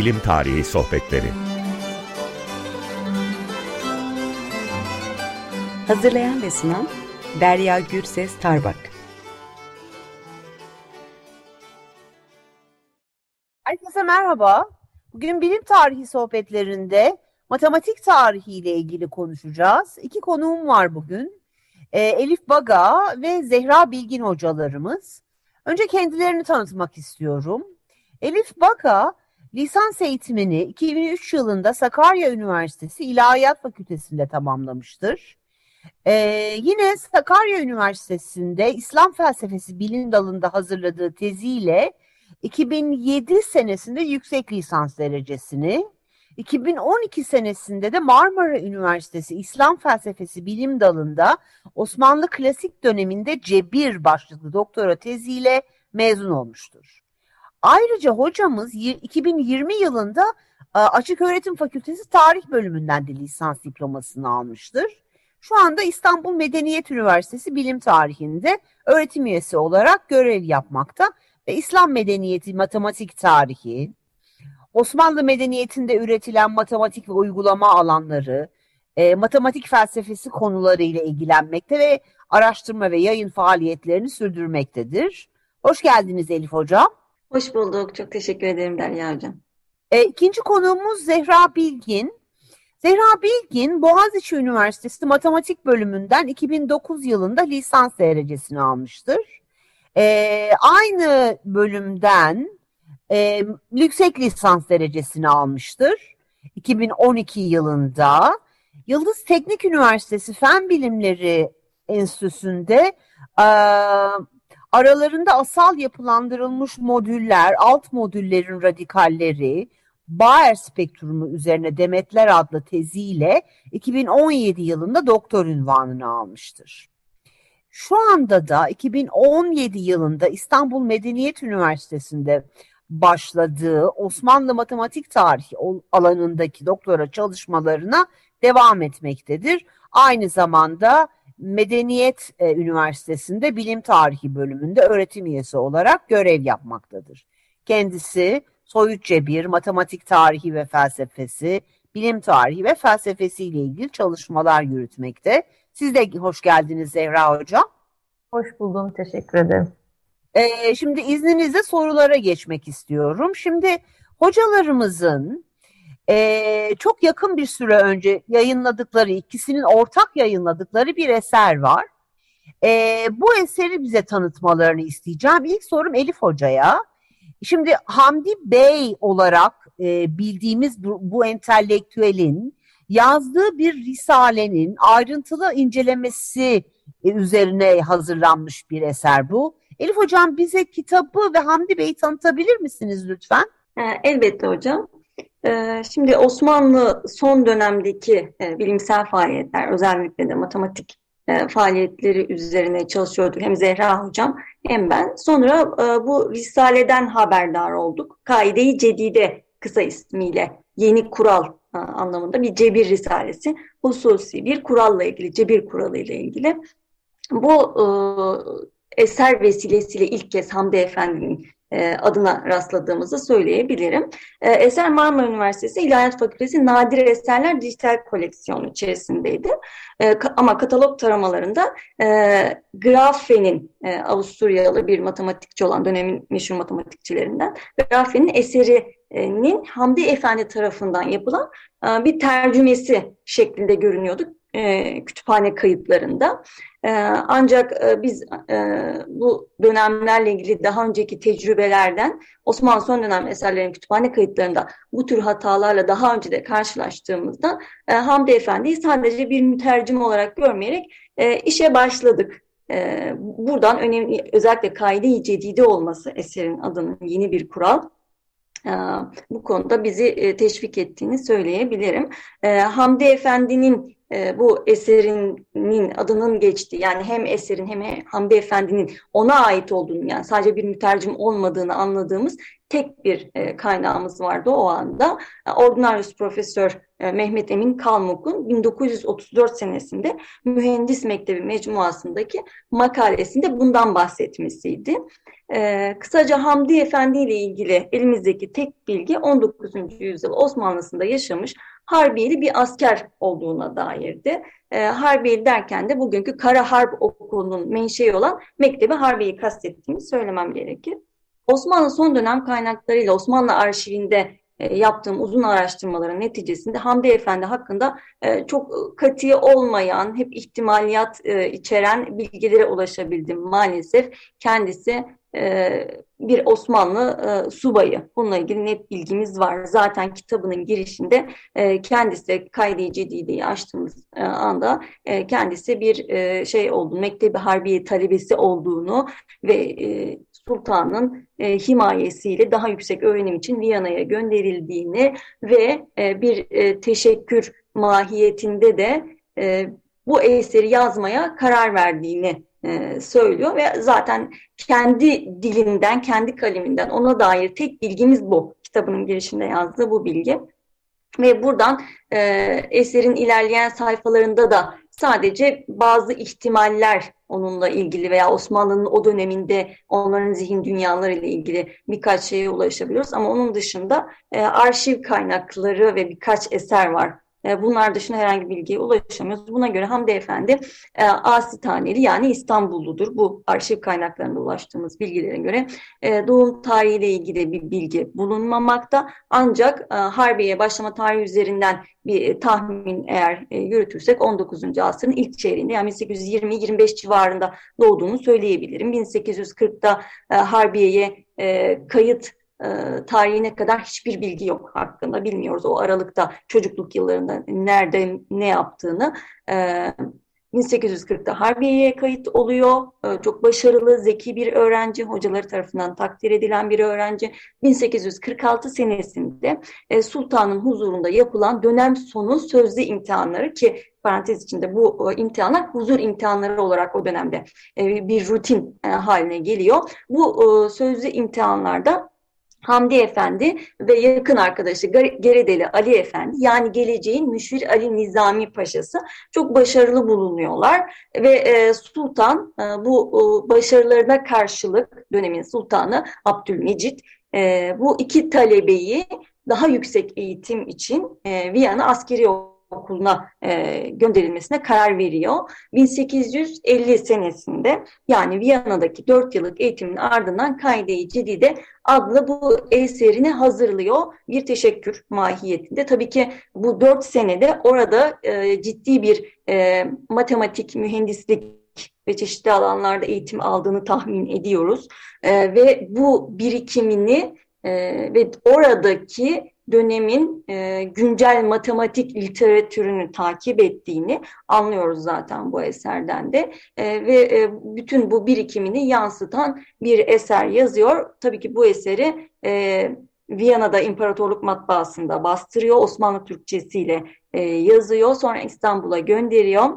Bilim Tarihi Sohbetleri Hazırlayan ve sunan Derya Gürses Tarbak Herkese merhaba. Bugün bilim tarihi sohbetlerinde matematik tarihi ile ilgili konuşacağız. İki konuğum var bugün. Ee, Elif Baga ve Zehra Bilgin hocalarımız. Önce kendilerini tanıtmak istiyorum. Elif Baga lisans eğitimini 2003 yılında Sakarya Üniversitesi İlahiyat Fakültesi'nde tamamlamıştır. Ee, yine Sakarya Üniversitesi'nde İslam Felsefesi bilim dalında hazırladığı teziyle 2007 senesinde yüksek lisans derecesini, 2012 senesinde de Marmara Üniversitesi İslam Felsefesi Bilim Dalı'nda Osmanlı Klasik döneminde Cebir başlıklı doktora teziyle mezun olmuştur. Ayrıca hocamız 2020 yılında e, Açık Öğretim Fakültesi Tarih bölümünden de lisans diplomasını almıştır. Şu anda İstanbul Medeniyet Üniversitesi Bilim Tarihi'nde öğretim üyesi olarak görev yapmakta ve İslam medeniyeti matematik tarihi, Osmanlı medeniyetinde üretilen matematik ve uygulama alanları, e, matematik felsefesi konularıyla ilgilenmekte ve araştırma ve yayın faaliyetlerini sürdürmektedir. Hoş geldiniz Elif Hocam. Hoş bulduk. Çok teşekkür ederim Derya Hocam. E, ikinci konuğumuz Zehra Bilgin. Zehra Bilgin Boğaziçi Üniversitesi Matematik Bölümünden 2009 yılında lisans derecesini almıştır. E, aynı bölümden e, yüksek lisans derecesini almıştır. 2012 yılında Yıldız Teknik Üniversitesi Fen Bilimleri Enstitüsü'nde e, aralarında asal yapılandırılmış modüller, alt modüllerin radikalleri, Bayer spektrumu üzerine Demetler adlı teziyle 2017 yılında doktor ünvanını almıştır. Şu anda da 2017 yılında İstanbul Medeniyet Üniversitesi'nde başladığı Osmanlı matematik tarihi alanındaki doktora çalışmalarına devam etmektedir. Aynı zamanda Medeniyet e, Üniversitesi'nde bilim tarihi bölümünde öğretim üyesi olarak görev yapmaktadır. Kendisi soyut cebir, matematik tarihi ve felsefesi, bilim tarihi ve felsefesi ile ilgili çalışmalar yürütmekte. Siz de hoş geldiniz Zehra Hocam. Hoş buldum, teşekkür ederim. Ee, şimdi izninizle sorulara geçmek istiyorum. Şimdi hocalarımızın e, çok yakın bir süre önce yayınladıkları, ikisinin ortak yayınladıkları bir eser var. E, bu eseri bize tanıtmalarını isteyeceğim. İlk sorum Elif Hoca'ya. Şimdi Hamdi Bey olarak e, bildiğimiz bu, bu entelektüelin yazdığı bir risalenin ayrıntılı incelemesi üzerine hazırlanmış bir eser bu. Elif Hocam bize kitabı ve Hamdi Bey'i tanıtabilir misiniz lütfen? Elbette hocam. Şimdi Osmanlı son dönemdeki bilimsel faaliyetler, özellikle de matematik faaliyetleri üzerine çalışıyordu. Hem Zehra hocam hem ben. Sonra bu risaleden haberdar olduk. Kaide-i Cedide kısa ismiyle yeni kural anlamında bir cebir risalesi. Hususi bir kuralla ilgili, cebir kuralı ile ilgili. Bu eser vesilesiyle ilk kez Hamdi Efendi'nin e, adına rastladığımızı söyleyebilirim. E, eser Marmara Üniversitesi İlahiyat Fakültesi Nadir Eserler Dijital Koleksiyonu içerisindeydi. E, ama katalog taramalarında e, Grafen'in e, Avusturyalı bir matematikçi olan dönemin meşhur matematikçilerinden Grafen'in eserinin Hamdi Efendi tarafından yapılan e, bir tercümesi şeklinde görünüyordu e, kütüphane kayıtlarında. E, ancak e, biz e, bu dönemlerle ilgili daha önceki tecrübelerden Osmanlı son dönem eserlerin kütüphane kayıtlarında bu tür hatalarla daha önce de karşılaştığımızda e, Hamdi Efendi'yi sadece bir mütercim olarak görmeyerek işe başladık. Buradan önemli özellikle kaide-i cedide olması eserin adının yeni bir kural bu konuda bizi teşvik ettiğini söyleyebilirim. Hamdi Efendi'nin e, bu eserinin adının geçtiği yani hem eserin hem Hamdi Efendi'nin ona ait olduğunu yani sadece bir mütercim olmadığını anladığımız tek bir e, kaynağımız vardı o anda. Ordinarius Profesör e, Mehmet Emin Kalmuk'un 1934 senesinde Mühendis Mektebi Mecmuası'ndaki makalesinde bundan bahsetmesiydi. E, kısaca Hamdi Efendi ile ilgili elimizdeki tek bilgi 19. yüzyıl Osmanlısında yaşamış Harbiyeli bir asker olduğuna dairdi. E, Harbiyeli derken de bugünkü Kara Harp Okulu'nun menşei olan Mektebi Harbiye'yi kastettiğimi söylemem gerekir. Osmanlı son dönem kaynaklarıyla Osmanlı arşivinde e, yaptığım uzun araştırmaların neticesinde Hamdi Efendi hakkında e, çok katiye olmayan, hep ihtimaliyat e, içeren bilgilere ulaşabildim maalesef. Kendisi bir Osmanlı subayı. Bununla ilgili net bilgimiz var. Zaten kitabının girişinde kendisi Kaydı-i Cedide'yi açtığımız anda kendisi bir şey olduğunu, Mektebi Harbiye talebesi olduğunu ve Sultan'ın e, himayesiyle daha yüksek öğrenim için Viyana'ya gönderildiğini ve e, bir e, teşekkür mahiyetinde de e, bu eseri yazmaya karar verdiğini e, söylüyor ve zaten kendi dilinden, kendi kaleminden ona dair tek bilgimiz bu. Kitabının girişinde yazdığı bu bilgi. Ve buradan e, eserin ilerleyen sayfalarında da sadece bazı ihtimaller onunla ilgili veya Osmanlı'nın o döneminde onların zihin dünyaları ile ilgili birkaç şeye ulaşabiliyoruz. Ama onun dışında e, arşiv kaynakları ve birkaç eser var e, bunlar dışında herhangi bir bilgiye ulaşamıyoruz. Buna göre Hamdi Efendi e, Asitaneli yani İstanbulludur. Bu arşiv kaynaklarında ulaştığımız bilgilere göre e, doğum tarihiyle ilgili bir bilgi bulunmamakta. Ancak Harbiye başlama tarihi üzerinden bir tahmin eğer yürütürsek 19. asrın ilk çeyreğinde yani 1820-25 civarında doğduğunu söyleyebilirim. 1840'da Harbiye'ye kayıt e, tarihine kadar hiçbir bilgi yok hakkında bilmiyoruz. O aralıkta çocukluk yıllarında nerede ne yaptığını. E, 1840'da Harbiye'ye kayıt oluyor. E, çok başarılı, zeki bir öğrenci, hocaları tarafından takdir edilen bir öğrenci. 1846 senesinde e, sultanın huzurunda yapılan dönem sonu sözlü imtihanları ki parantez içinde bu e, imtihanlar huzur imtihanları olarak o dönemde e, bir rutin e, haline geliyor. Bu e, sözlü imtihanlarda Hamdi Efendi ve yakın arkadaşı Geredeli Ali Efendi yani geleceğin Müşir Ali Nizami Paşası çok başarılı bulunuyorlar. Ve e, Sultan e, bu e, başarılarına karşılık dönemin sultanı Abdülmecit bu iki talebeyi daha yüksek eğitim için Viyana askeri okuluna e, gönderilmesine karar veriyor. 1850 senesinde yani Viyana'daki 4 yıllık eğitimin ardından Kaide-i Cedide adlı bu eserini hazırlıyor. Bir teşekkür mahiyetinde. Tabii ki bu 4 senede orada e, ciddi bir e, matematik, mühendislik ve çeşitli alanlarda eğitim aldığını tahmin ediyoruz. E, ve bu birikimini e, ve oradaki dönemin e, güncel matematik literatürünü takip ettiğini anlıyoruz zaten bu eserden de. E, ve e, bütün bu birikimini yansıtan bir eser yazıyor. Tabii ki bu eseri e, Viyana'da İmparatorluk Matbaası'nda bastırıyor, Osmanlı Türkçesiyle e, yazıyor, sonra İstanbul'a gönderiyor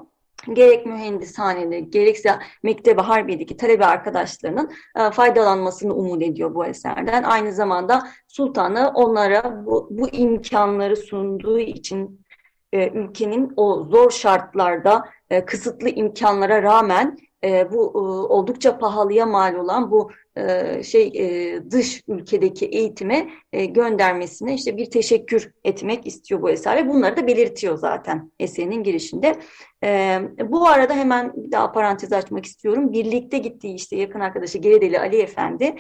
gerek mühendishaneleri gerekse Mektebi Harbiye'deki talebe arkadaşlarının e, faydalanmasını umut ediyor bu eserden. Aynı zamanda Sultan'a onlara bu, bu imkanları sunduğu için e, ülkenin o zor şartlarda e, kısıtlı imkanlara rağmen e, bu e, oldukça pahalıya mal olan bu e, şey e, dış ülkedeki eğitime göndermesine işte bir teşekkür etmek istiyor bu eser ve bunları da belirtiyor zaten eserinin girişinde. E, bu arada hemen bir daha parantez açmak istiyorum. Birlikte gittiği işte yakın arkadaşı Geredeli Ali Efendi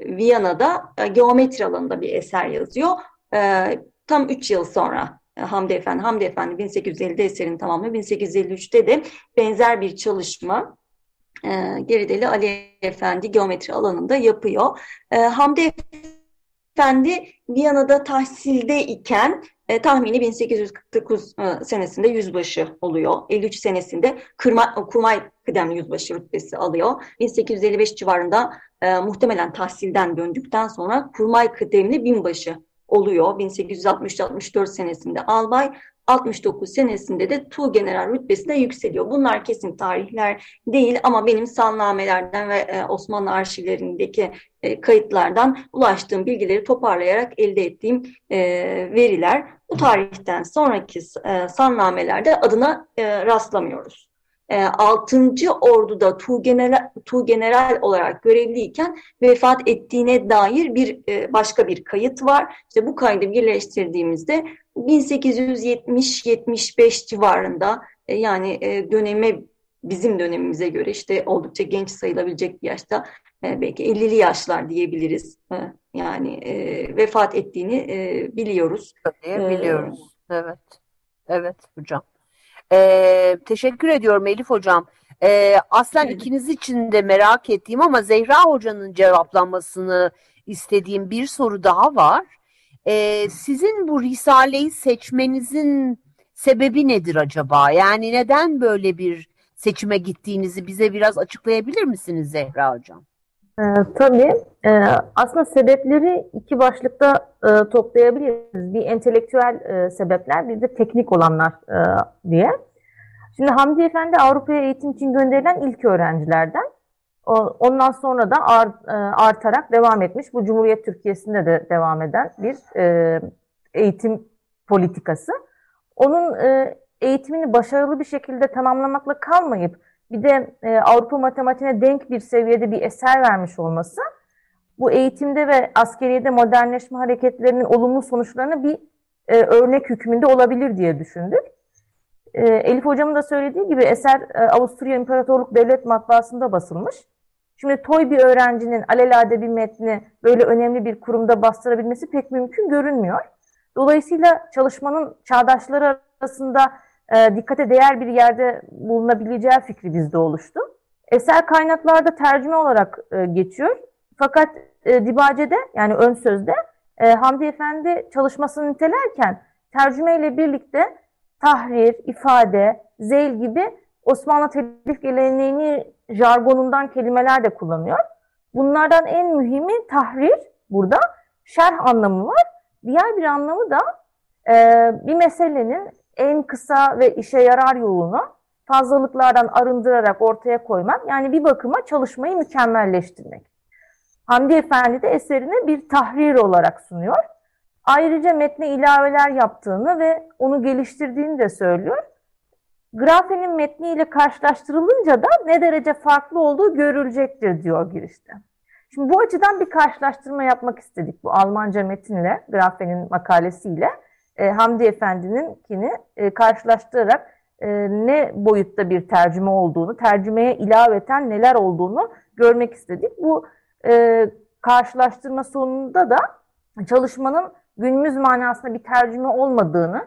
Viyana'da geometri alanında bir eser yazıyor. Tam üç yıl sonra Hamdi Efendi. Hamdi Efendi 1850'de eserini tamamlıyor. 1853'te de benzer bir çalışma e, Gerideli Ali Efendi geometri alanında yapıyor. E, Hamdi Efendi Viyana'da tahsilde iken e, tahmini 1849 e, senesinde yüzbaşı oluyor. 53 senesinde kırma, kurmay kıdemli yüzbaşı rütbesi alıyor. 1855 civarında e, muhtemelen tahsilden döndükten sonra kurmay kıdemli binbaşı oluyor. 1860-64 senesinde albay. 69 senesinde de Tu General rütbesine yükseliyor. Bunlar kesin tarihler değil ama benim salnamelerden ve e, Osmanlı arşivlerindeki e, kayıtlardan ulaştığım bilgileri toparlayarak elde ettiğim e, veriler. Bu tarihten sonraki e, salnamelerde adına e, rastlamıyoruz. 6. E, Ordu'da Tu General, Tu General olarak görevliyken vefat ettiğine dair bir e, başka bir kayıt var. İşte bu kaydı birleştirdiğimizde 1870-75 civarında e, yani döneme bizim dönemimize göre işte oldukça genç sayılabilecek bir yaşta belki 50'li yaşlar diyebiliriz. Yani vefat ettiğini biliyoruz. Tabii biliyoruz. Evet. Evet hocam. Ee, teşekkür ediyorum Elif Hocam. Ee, aslen evet. ikiniz için de merak ettiğim ama Zehra Hoca'nın cevaplanmasını istediğim bir soru daha var. Ee, sizin bu Risale'yi seçmenizin sebebi nedir acaba? Yani neden böyle bir seçime gittiğinizi bize biraz açıklayabilir misiniz Zehra Hocam? E, tabii. E, aslında sebepleri iki başlıkta e, toplayabiliriz. Bir entelektüel e, sebepler, bir de teknik olanlar e, diye. Şimdi Hamdi Efendi Avrupa'ya eğitim için gönderilen ilk öğrencilerden. O, ondan sonra da art, e, artarak devam etmiş. Bu Cumhuriyet Türkiye'sinde de devam eden bir e, eğitim politikası. Onun e, eğitimini başarılı bir şekilde tamamlamakla kalmayıp bir de e, Avrupa matematiğine denk bir seviyede bir eser vermiş olması bu eğitimde ve askeriyede modernleşme hareketlerinin olumlu sonuçlarını bir e, örnek hükmünde olabilir diye düşündük. E, Elif hocamın da söylediği gibi eser e, Avusturya İmparatorluk Devlet Matbaası'nda basılmış. Şimdi toy bir öğrencinin alelade bir metni böyle önemli bir kurumda bastırabilmesi pek mümkün görünmüyor. Dolayısıyla çalışmanın çağdaşları arasında e, dikkate değer bir yerde bulunabileceği fikri bizde oluştu. Eser kaynaklarda tercüme olarak e, geçiyor. Fakat e, Dibace'de yani ön sözde e, Hamdi Efendi çalışmasını nitelerken tercüme ile birlikte tahrir, ifade, zeyl gibi Osmanlı telif geleneğini jargonundan kelimeler de kullanıyor. Bunlardan en mühimi tahrir burada. Şerh anlamı var. Diğer bir anlamı da e, bir meselenin en kısa ve işe yarar yolunu fazlalıklardan arındırarak ortaya koymak. Yani bir bakıma çalışmayı mükemmelleştirmek. Hamdi Efendi de eserini bir tahrir olarak sunuyor. Ayrıca metne ilaveler yaptığını ve onu geliştirdiğini de söylüyor. Grafenin metniyle karşılaştırılınca da ne derece farklı olduğu görülecektir diyor girişte. Şimdi bu açıdan bir karşılaştırma yapmak istedik bu Almanca metinle, Grafenin makalesiyle e, Hamdi Efendi'ninkini e, karşılaştırarak e, ne boyutta bir tercüme olduğunu, tercümeye ilaveten neler olduğunu görmek istedik. Bu e, karşılaştırma sonunda da çalışmanın günümüz manasında bir tercüme olmadığını,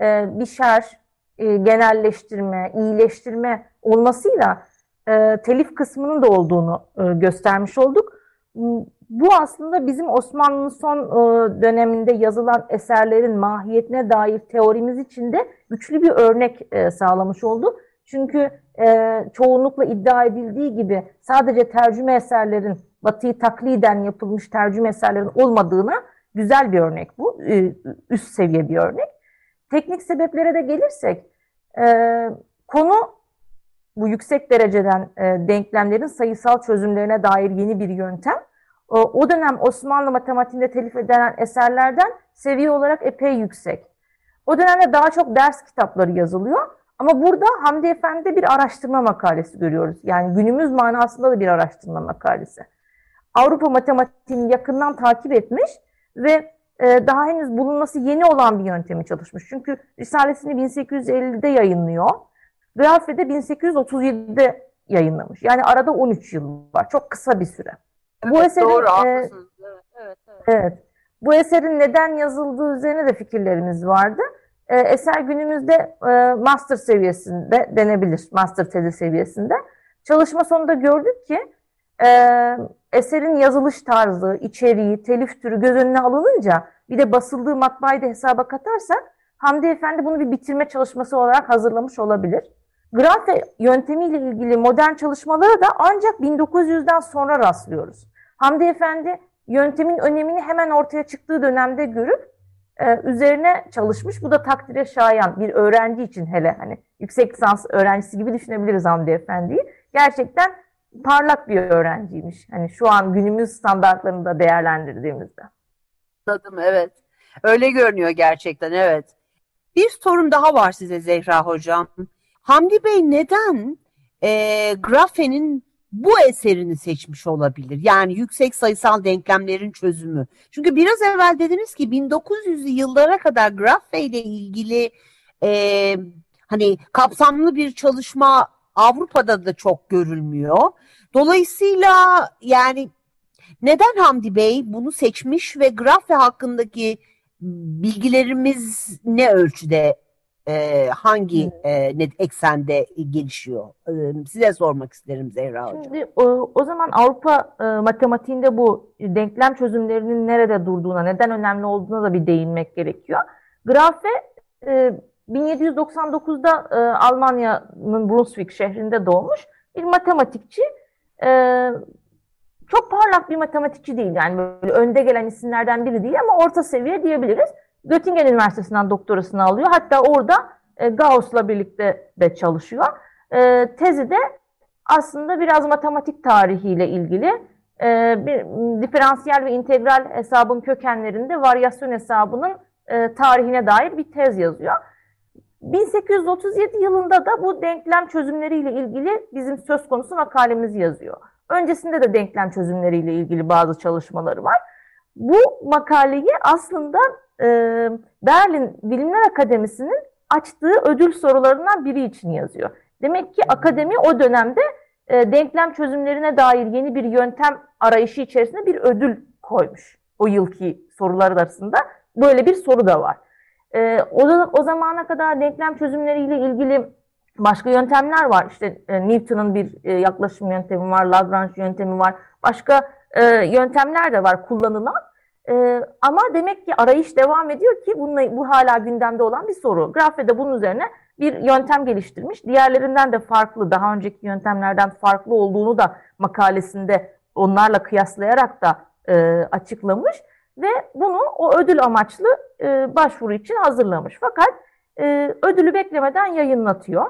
e, bir şer, e, genelleştirme, iyileştirme olmasıyla e, telif kısmının da olduğunu e, göstermiş olduk. Bu aslında bizim Osmanlı'nın son e, döneminde yazılan eserlerin mahiyetine dair teorimiz için de güçlü bir örnek e, sağlamış oldu. Çünkü e, çoğunlukla iddia edildiği gibi sadece tercüme eserlerin, batıyı takliden yapılmış tercüme eserlerin olmadığına güzel bir örnek bu. Üst seviye bir örnek. Teknik sebeplere de gelirsek, konu bu yüksek dereceden denklemlerin sayısal çözümlerine dair yeni bir yöntem o dönem Osmanlı matematiğinde telif edilen eserlerden seviye olarak epey yüksek. O dönemde daha çok ders kitapları yazılıyor. Ama burada Hamdi Efendi'de bir araştırma makalesi görüyoruz. Yani günümüz manasında da bir araştırma makalesi. Avrupa matematiğini yakından takip etmiş ve e, daha henüz bulunması yeni olan bir yöntemi çalışmış. Çünkü Risalesini 1850'de yayınlıyor. Grafe de 1837'de yayınlamış. Yani arada 13 yıl var. Çok kısa bir süre. Evet, bu eserin doğru, e, evet, evet, evet. evet. Bu eserin neden yazıldığı üzerine de fikirlerimiz vardı. E, eser günümüzde e, master seviyesinde denebilir, master tezi seviyesinde. Çalışma sonunda gördük ki e, eserin yazılış tarzı, içeriği, telif türü göz önüne alınınca bir de basıldığı matbaayı da hesaba katarsak Hamdi Efendi bunu bir bitirme çalışması olarak hazırlamış olabilir. Grafe yöntemiyle ilgili modern çalışmalara da ancak 1900'den sonra rastlıyoruz. Hamdi Efendi yöntemin önemini hemen ortaya çıktığı dönemde görüp e, üzerine çalışmış. Bu da takdire şayan bir öğrenci için hele hani yüksek lisans öğrencisi gibi düşünebiliriz Hamdi Efendi'yi. Gerçekten parlak bir öğrenciymiş. Hani şu an günümüz standartlarını da değerlendirdiğimizde. Anladım evet. Öyle görünüyor gerçekten evet. Bir sorum daha var size Zehra Hocam. Hamdi Bey neden e, grafenin bu eserini seçmiş olabilir? Yani yüksek sayısal denklemlerin çözümü. Çünkü biraz evvel dediniz ki 1900'lü yıllara kadar grafe ile ilgili e, hani kapsamlı bir çalışma Avrupa'da da çok görülmüyor. Dolayısıyla yani neden Hamdi Bey bunu seçmiş ve grafe hakkındaki bilgilerimiz ne ölçüde e, hangi e, eksende gelişiyor? E, size sormak isterim Zehra Hocam. Şimdi o, o zaman Avrupa e, matematiğinde bu denklem çözümlerinin nerede durduğuna, neden önemli olduğuna da bir değinmek gerekiyor. Grafe e, 1799'da e, Almanya'nın Brunswick şehrinde doğmuş bir matematikçi. E, çok parlak bir matematikçi değil yani böyle önde gelen isimlerden biri değil ama orta seviye diyebiliriz. Göttingen Üniversitesi'nden doktorasını alıyor. Hatta orada e, Gauss'la birlikte de çalışıyor. E, tezi de aslında biraz matematik tarihiyle ilgili e, bir diferansiyel ve integral hesabın kökenlerinde varyasyon hesabının e, tarihine dair bir tez yazıyor. 1837 yılında da bu denklem çözümleriyle ilgili bizim söz konusu makalemizi yazıyor. Öncesinde de denklem çözümleriyle ilgili bazı çalışmaları var. Bu makaleyi aslında e, Berlin Bilimler Akademisi'nin açtığı ödül sorularından biri için yazıyor. Demek ki akademi o dönemde e, denklem çözümlerine dair yeni bir yöntem arayışı içerisinde bir ödül koymuş. O yılki sorular arasında böyle bir soru da var. E, o, o zamana kadar denklem çözümleriyle ilgili başka yöntemler var. İşte e, Newton'un bir e, yaklaşım yöntemi var, Lagrange yöntemi var. Başka e, yöntemler de var kullanılan. E, ama demek ki arayış devam ediyor ki bununla, bu hala gündemde olan bir soru. Grafe de bunun üzerine bir yöntem geliştirmiş. Diğerlerinden de farklı, daha önceki yöntemlerden farklı olduğunu da makalesinde onlarla kıyaslayarak da e, açıklamış. Ve bunu o ödül amaçlı e, başvuru için hazırlamış. Fakat e, ödülü beklemeden yayınlatıyor.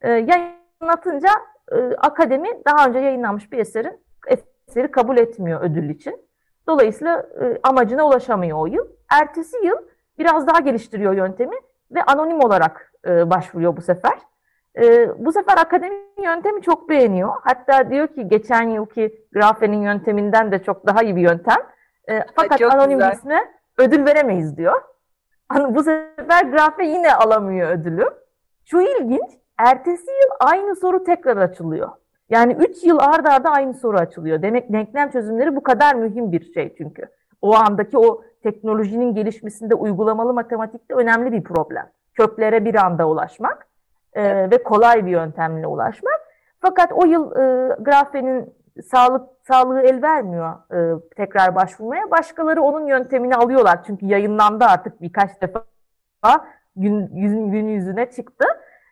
E, yayınlatınca e, akademi daha önce yayınlanmış bir eserin eseri kabul etmiyor ödül için. Dolayısıyla e, amacına ulaşamıyor o yıl. Ertesi yıl biraz daha geliştiriyor yöntemi ve anonim olarak e, başvuruyor bu sefer. E, bu sefer akademi yöntemi çok beğeniyor. Hatta diyor ki geçen yılki grafenin yönteminden de çok daha iyi bir yöntem. E, fakat çok anonim güzel. isme ödül veremeyiz diyor. Bu sefer grafe yine alamıyor ödülü. Şu ilginç, ertesi yıl aynı soru tekrar açılıyor. Yani 3 yıl ardarda arda aynı soru açılıyor. Demek denklem çözümleri bu kadar mühim bir şey çünkü. O andaki o teknolojinin gelişmesinde uygulamalı matematikte önemli bir problem. Köklere bir anda ulaşmak e, ve kolay bir yöntemle ulaşmak. Fakat o yıl e, grafenin sağlık sağlığı el vermiyor e, tekrar başvurmaya. Başkaları onun yöntemini alıyorlar çünkü yayınlandı artık birkaç defa gün, gün, gün yüzüne çıktı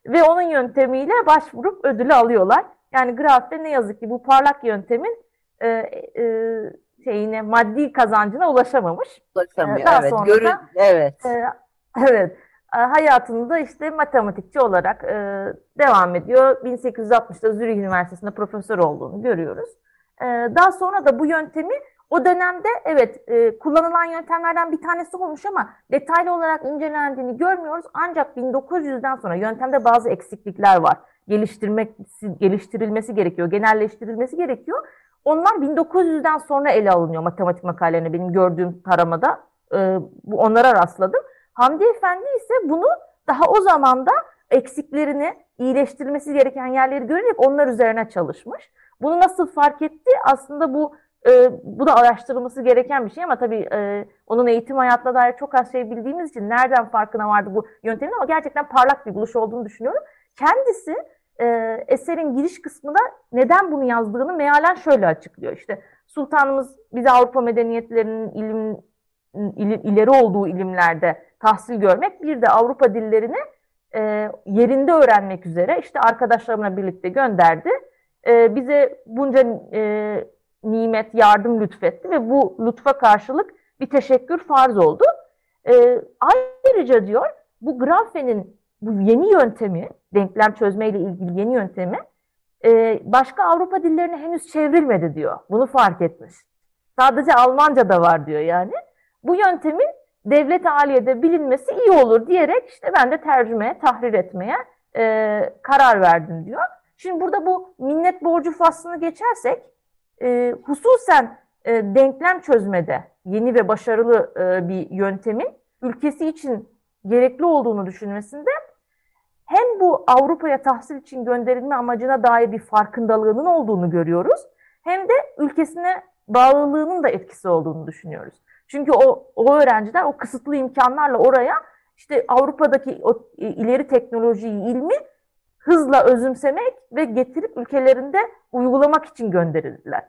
ve onun yöntemiyle başvurup ödülü alıyorlar. Yani grafte ne yazık ki bu parlak yöntemin e, e, şeyine maddi kazancına ulaşamamış. Ulaşamıyor. Daha evet. Sonra Görün, da, evet. E, evet. Hayatını da işte matematikçi olarak e, devam ediyor. 1860'da Zürih Üniversitesi'nde profesör olduğunu görüyoruz. E, daha sonra da bu yöntemi o dönemde evet e, kullanılan yöntemlerden bir tanesi olmuş ama detaylı olarak incelendiğini görmüyoruz. Ancak 1900'den sonra yöntemde bazı eksiklikler var geliştirmek geliştirilmesi gerekiyor, genelleştirilmesi gerekiyor. Onlar 1900'den sonra ele alınıyor matematik makalelerine benim gördüğüm taramada. E, onlara rastladım. Hamdi Efendi ise bunu daha o zamanda eksiklerini, iyileştirilmesi gereken yerleri görerek onlar üzerine çalışmış. Bunu nasıl fark etti? Aslında bu e, bu da araştırılması gereken bir şey ama tabii e, onun eğitim hayatına dair çok az şey bildiğimiz için nereden farkına vardı bu yöntemin ama gerçekten parlak bir buluş olduğunu düşünüyorum. Kendisi e, eserin giriş kısmında neden bunu yazdığını mealen şöyle açıklıyor. İşte Sultanımız bize Avrupa medeniyetlerinin ilim, il, ileri olduğu ilimlerde tahsil görmek, bir de Avrupa dillerini e, yerinde öğrenmek üzere işte arkadaşlarımla birlikte gönderdi. E, bize bunca e, nimet, yardım lütfetti ve bu lütfa karşılık bir teşekkür farz oldu. E, ayrıca diyor bu grafenin bu yeni yöntemi, denklem çözmeyle ilgili yeni yöntemi e, başka Avrupa dillerine henüz çevrilmedi diyor. Bunu fark etmiş. Sadece Almanca da var diyor yani. Bu yöntemin devlet aliyede bilinmesi iyi olur diyerek işte ben de tercümeye, tahrir etmeye e, karar verdim diyor. Şimdi burada bu minnet borcu faslını geçersek e, hususen e, denklem çözmede yeni ve başarılı e, bir yöntemin ülkesi için gerekli olduğunu düşünmesinde hem bu Avrupa'ya tahsil için gönderilme amacına dair bir farkındalığının olduğunu görüyoruz hem de ülkesine bağlılığının da etkisi olduğunu düşünüyoruz. Çünkü o, o öğrenciler o kısıtlı imkanlarla oraya işte Avrupa'daki o ileri teknolojiyi, ilmi hızla özümsemek ve getirip ülkelerinde uygulamak için gönderildiler.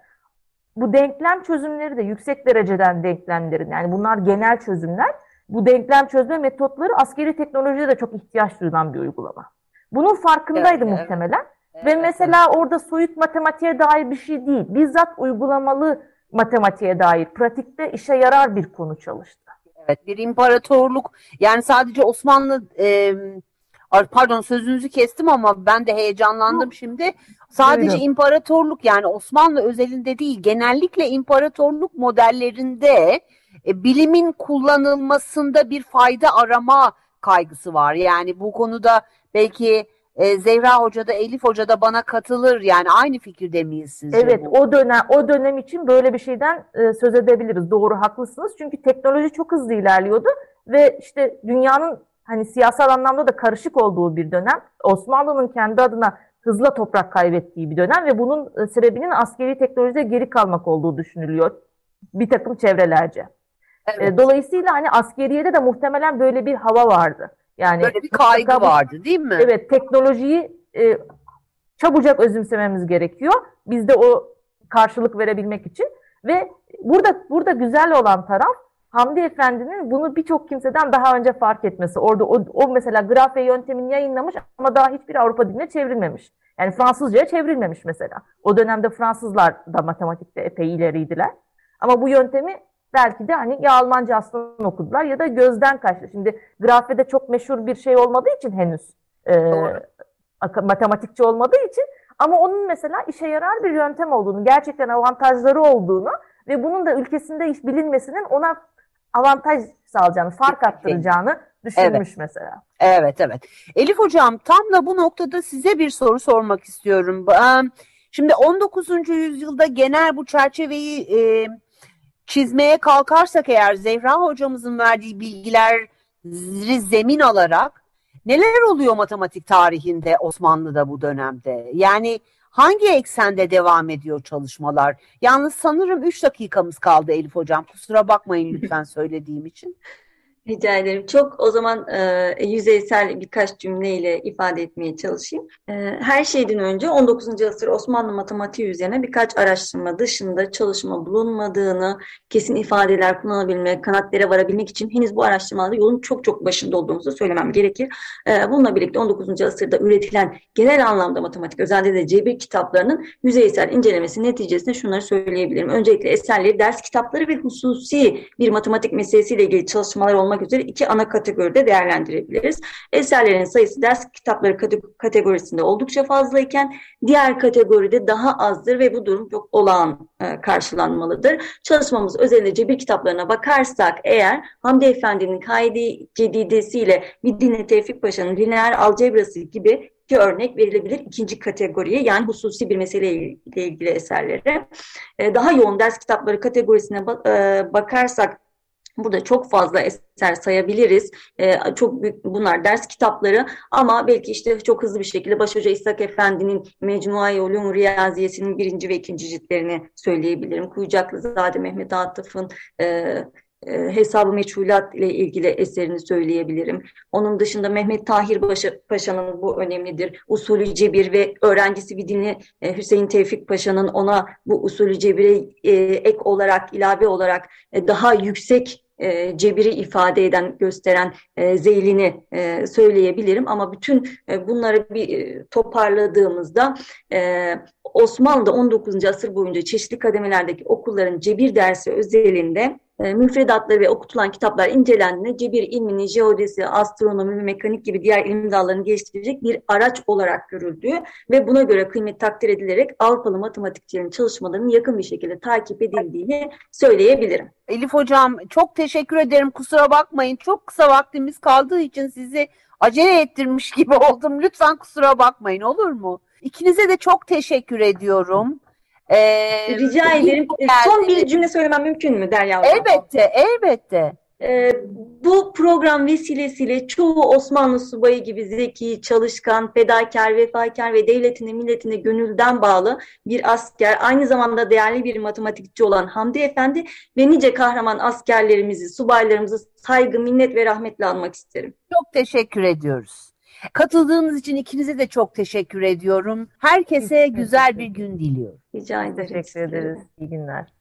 Bu denklem çözümleri de yüksek dereceden denklemlerin yani bunlar genel çözümler. Bu denklem çözme metotları askeri teknolojide de çok ihtiyaç duyulan bir uygulama. Bunun farkındaydı evet, muhtemelen. Evet, ve mesela orada soyut matematiğe dair bir şey değil. Bizzat uygulamalı matematiğe dair pratikte işe yarar bir konu çalıştı. Evet bir imparatorluk yani sadece Osmanlı e, pardon sözünüzü kestim ama ben de heyecanlandım şimdi. Sadece Buyurun. imparatorluk yani Osmanlı özelinde değil genellikle imparatorluk modellerinde e, bilimin kullanılmasında bir fayda arama kaygısı var. Yani bu konuda belki e, Zehra Hoca da Elif Hoca da bana katılır. Yani aynı fikirde miyiz sizce? Evet bu? o dönem o dönem için böyle bir şeyden e, söz edebiliriz. Doğru haklısınız. Çünkü teknoloji çok hızlı ilerliyordu ve işte dünyanın hani siyasal anlamda da karışık olduğu bir dönem. Osmanlı'nın kendi adına hızla toprak kaybettiği bir dönem ve bunun e, sebebinin askeri teknolojide geri kalmak olduğu düşünülüyor bir takım çevrelerce. Evet. E, dolayısıyla hani askeriyede de muhtemelen böyle bir hava vardı. Yani böyle bir kaygı mutlaka, vardı değil mi? Evet, teknolojiyi e, çabucak özümsememiz gerekiyor. Biz de o karşılık verebilmek için ve burada burada güzel olan taraf Hamdi Efendi'nin bunu birçok kimseden daha önce fark etmesi. Orada o, o mesela grafe yöntemini yayınlamış ama daha hiçbir Avrupa diline çevrilmemiş. Yani Fransızcaya çevrilmemiş mesela. O dönemde Fransızlar da matematikte epey ileriydiler. Ama bu yöntemi belki de hani ya Almanca aslında okudular ya da gözden kaçtı. Şimdi grafede çok meşhur bir şey olmadığı için henüz e, matematikçi olmadığı için ama onun mesela işe yarar bir yöntem olduğunu, gerçekten avantajları olduğunu ve bunun da ülkesinde iş bilinmesinin ona avantaj sağlayacağını, fark attıracağını düşünmüş evet. mesela. Evet, evet. Elif Hocam tam da bu noktada size bir soru sormak istiyorum. Şimdi 19. yüzyılda genel bu çerçeveyi e, çizmeye kalkarsak eğer Zehra hocamızın verdiği bilgileri zemin alarak neler oluyor matematik tarihinde Osmanlı'da bu dönemde? Yani hangi eksende devam ediyor çalışmalar? Yalnız sanırım 3 dakikamız kaldı Elif hocam. Kusura bakmayın lütfen söylediğim için. Rica ederim. Çok o zaman e, yüzeysel birkaç cümleyle ifade etmeye çalışayım. E, her şeyden önce 19. asır Osmanlı matematiği üzerine birkaç araştırma dışında çalışma bulunmadığını, kesin ifadeler kullanabilmek, kanatlara varabilmek için henüz bu araştırmalarda yolun çok çok başında olduğumuzu söylemem gerekir. E, bununla birlikte 19. asırda üretilen genel anlamda matematik, özellikle de cebir kitaplarının yüzeysel incelemesi neticesinde şunları söyleyebilirim. Öncelikle eserleri, ders kitapları ve hususi bir matematik meselesiyle ilgili çalışmalar olmak olmak üzere iki ana kategoride değerlendirebiliriz. Eserlerin sayısı ders kitapları kategorisinde oldukça fazlayken diğer kategoride daha azdır ve bu durum çok olağan e, karşılanmalıdır. Çalışmamız özellikle cebir kitaplarına bakarsak eğer Hamdi Efendi'nin kaide cedidesiyle Middine Tevfik Paşa'nın lineer algebrası gibi iki örnek verilebilir ikinci kategoriye yani hususi bir meseleyle ilgili eserlere. E, daha yoğun ders kitapları kategorisine e, bakarsak Burada çok fazla eser sayabiliriz. Ee, çok büyük bunlar ders kitapları ama belki işte çok hızlı bir şekilde Başhoca İshak Efendi'nin Mecmuai Ulum Riyaziyesi'nin birinci ve ikinci ciltlerini söyleyebilirim. Kuyucaklızade Mehmet Atıf'ın e, e, hesabı meçhulat ile ilgili eserini söyleyebilirim. Onun dışında Mehmet Tahir Paşa'nın bu önemlidir. Usulü cebir ve öğrencisi bir dini e, Hüseyin Tevfik Paşa'nın ona bu usulü cebire e, ek olarak, ilave olarak daha yüksek e, cebiri ifade eden, gösteren e, zeylini e, söyleyebilirim. Ama bütün e, bunları bir e, toparladığımızda e, Osmanlı'da 19. asır boyunca çeşitli kademelerdeki okulların cebir dersi özelinde e, müfredatları ve okutulan kitaplar incelendiğinde cebir ilmini, jeodezi, astronomi ve mekanik gibi diğer ilim dallarını geliştirecek bir araç olarak görüldüğü ve buna göre kıymet takdir edilerek Avrupalı matematikçilerin çalışmalarının yakın bir şekilde takip edildiğini söyleyebilirim. Elif Hocam çok teşekkür ederim. Kusura bakmayın. Çok kısa vaktimiz kaldığı için sizi acele ettirmiş gibi oldum. Lütfen kusura bakmayın olur mu? İkinize de çok teşekkür ediyorum. Ee, Rica ederim. Son bir cümle söylemem mümkün mü Derya Hocam? Elbette, elbette. Ee, bu program vesilesiyle çoğu Osmanlı subayı gibi zeki, çalışkan, fedakar, vefakar ve devletine, milletine gönülden bağlı bir asker, aynı zamanda değerli bir matematikçi olan Hamdi Efendi ve nice kahraman askerlerimizi, subaylarımızı saygı, minnet ve rahmetle almak isterim. Çok teşekkür ediyoruz. Katıldığınız için ikinize de çok teşekkür ediyorum. Herkese güzel bir gün diliyorum. Rica ederim. Teşekkür ederiz. İyi günler.